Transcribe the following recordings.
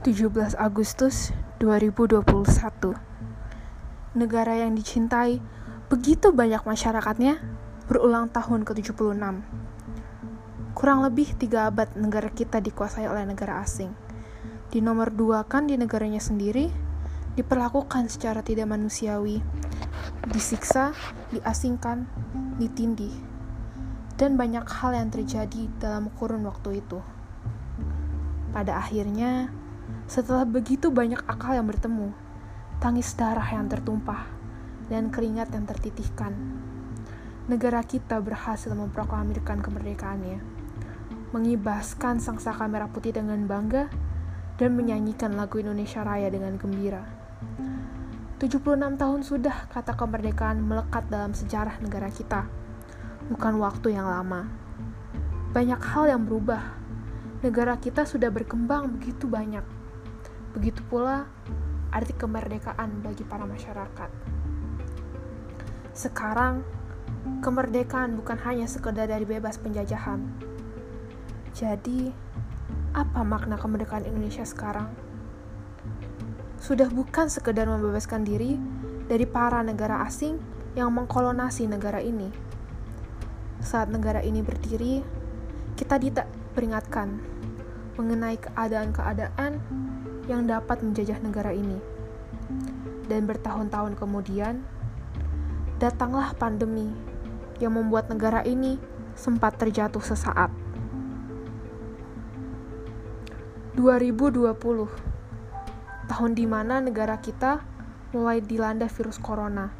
17 Agustus 2021 Negara yang dicintai begitu banyak masyarakatnya berulang tahun ke-76 Kurang lebih tiga abad negara kita dikuasai oleh negara asing. Di nomor dua kan di negaranya sendiri diperlakukan secara tidak manusiawi Disiksa, diasingkan, ditindih dan banyak hal yang terjadi dalam kurun waktu itu. Pada akhirnya, setelah begitu banyak akal yang bertemu, tangis darah yang tertumpah, dan keringat yang tertitihkan, negara kita berhasil memproklamirkan kemerdekaannya, mengibaskan sangsaka merah putih dengan bangga, dan menyanyikan lagu Indonesia Raya dengan gembira. 76 tahun sudah kata kemerdekaan melekat dalam sejarah negara kita, bukan waktu yang lama. Banyak hal yang berubah, negara kita sudah berkembang begitu banyak. Begitu pula arti kemerdekaan bagi para masyarakat. Sekarang, kemerdekaan bukan hanya sekedar dari bebas penjajahan. Jadi, apa makna kemerdekaan Indonesia sekarang? Sudah bukan sekedar membebaskan diri dari para negara asing yang mengkolonasi negara ini. Saat negara ini berdiri, kita peringatkan mengenai keadaan-keadaan yang dapat menjajah negara ini. Dan bertahun-tahun kemudian, datanglah pandemi yang membuat negara ini sempat terjatuh sesaat. 2020, tahun di mana negara kita mulai dilanda virus corona.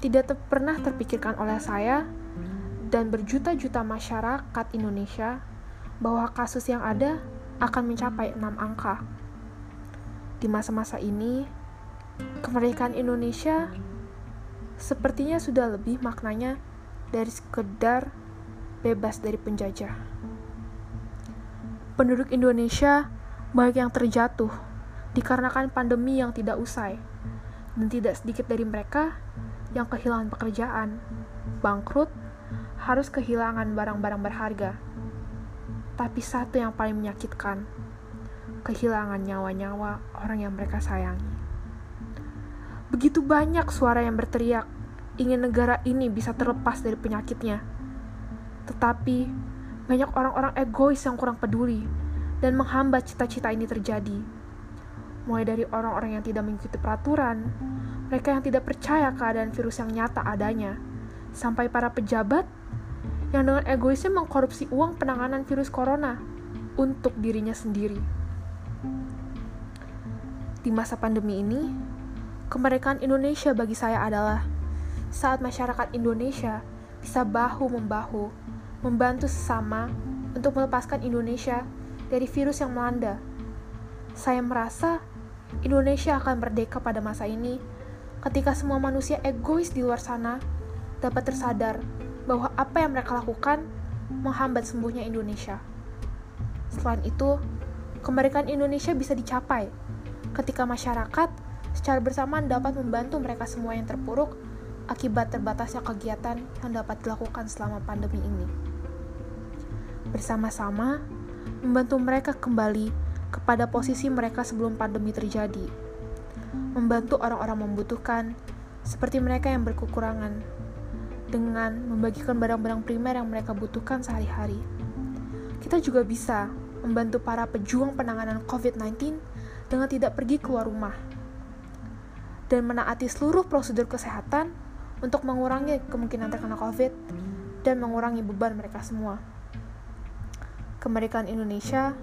Tidak ter pernah terpikirkan oleh saya dan berjuta-juta masyarakat Indonesia bahwa kasus yang ada akan mencapai enam angka. Di masa-masa ini, kemerdekaan Indonesia sepertinya sudah lebih maknanya dari sekedar bebas dari penjajah. Penduduk Indonesia banyak yang terjatuh dikarenakan pandemi yang tidak usai, dan tidak sedikit dari mereka yang kehilangan pekerjaan, bangkrut, harus kehilangan barang-barang berharga tapi satu yang paling menyakitkan, kehilangan nyawa-nyawa orang yang mereka sayangi. Begitu banyak suara yang berteriak, ingin negara ini bisa terlepas dari penyakitnya. Tetapi, banyak orang-orang egois yang kurang peduli dan menghambat cita-cita ini terjadi. Mulai dari orang-orang yang tidak mengikuti peraturan, mereka yang tidak percaya keadaan virus yang nyata adanya, sampai para pejabat yang dengan egoisnya mengkorupsi uang penanganan virus corona untuk dirinya sendiri. Di masa pandemi ini, kemerdekaan Indonesia bagi saya adalah saat masyarakat Indonesia bisa bahu-membahu membantu sesama untuk melepaskan Indonesia dari virus yang melanda. Saya merasa Indonesia akan merdeka pada masa ini ketika semua manusia egois di luar sana dapat tersadar bahwa apa yang mereka lakukan menghambat sembuhnya Indonesia. Selain itu, kemerdekaan Indonesia bisa dicapai ketika masyarakat secara bersamaan dapat membantu mereka semua yang terpuruk akibat terbatasnya kegiatan yang dapat dilakukan selama pandemi ini. Bersama-sama, membantu mereka kembali kepada posisi mereka sebelum pandemi terjadi. Membantu orang-orang membutuhkan, seperti mereka yang berkekurangan, dengan membagikan barang-barang primer yang mereka butuhkan sehari-hari. Kita juga bisa membantu para pejuang penanganan COVID-19 dengan tidak pergi keluar rumah dan menaati seluruh prosedur kesehatan untuk mengurangi kemungkinan terkena COVID dan mengurangi beban mereka semua. Kemerdekaan Indonesia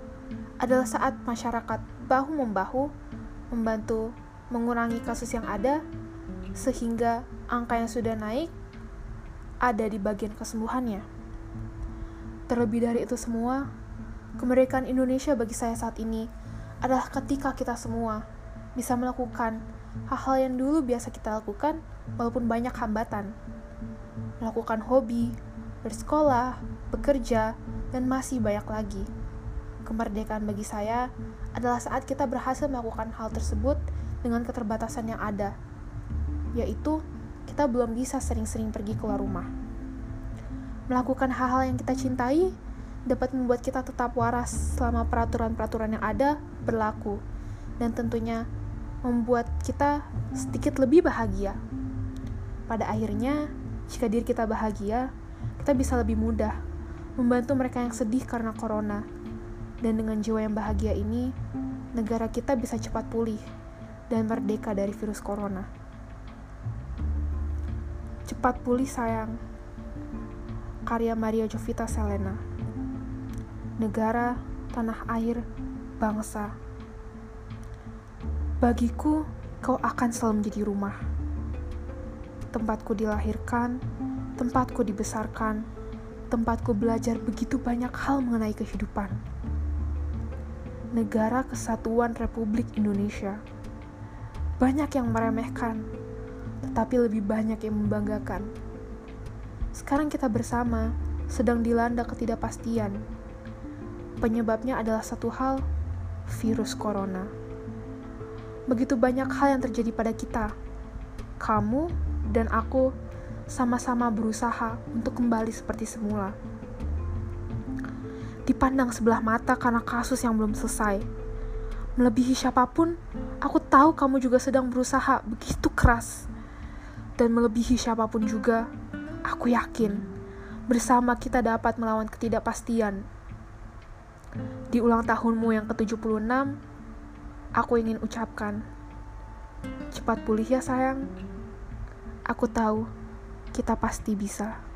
adalah saat masyarakat bahu-membahu membantu mengurangi kasus yang ada sehingga angka yang sudah naik ada di bagian kesembuhannya. Terlebih dari itu semua, kemerdekaan Indonesia bagi saya saat ini adalah ketika kita semua bisa melakukan hal-hal yang dulu biasa kita lakukan walaupun banyak hambatan. Melakukan hobi, bersekolah, bekerja, dan masih banyak lagi. Kemerdekaan bagi saya adalah saat kita berhasil melakukan hal tersebut dengan keterbatasan yang ada, yaitu kita belum bisa sering-sering pergi keluar rumah. Melakukan hal-hal yang kita cintai dapat membuat kita tetap waras selama peraturan-peraturan yang ada berlaku, dan tentunya membuat kita sedikit lebih bahagia. Pada akhirnya, jika diri kita bahagia, kita bisa lebih mudah membantu mereka yang sedih karena corona. Dan dengan jiwa yang bahagia ini, negara kita bisa cepat pulih dan merdeka dari virus corona. Cepat pulih sayang. Karya Maria Jovita Selena. Negara, tanah air, bangsa. Bagiku, kau akan selalu menjadi rumah. Tempatku dilahirkan, tempatku dibesarkan, tempatku belajar begitu banyak hal mengenai kehidupan. Negara Kesatuan Republik Indonesia. Banyak yang meremehkan, tetapi lebih banyak yang membanggakan. Sekarang kita bersama sedang dilanda ketidakpastian. Penyebabnya adalah satu hal, virus corona. Begitu banyak hal yang terjadi pada kita. Kamu dan aku sama-sama berusaha untuk kembali seperti semula. Dipandang sebelah mata karena kasus yang belum selesai. Melebihi siapa pun, aku tahu kamu juga sedang berusaha begitu keras. Dan melebihi siapa pun juga, aku yakin bersama kita dapat melawan ketidakpastian. Di ulang tahunmu yang ke-76, aku ingin ucapkan, cepat pulih ya sayang. Aku tahu kita pasti bisa.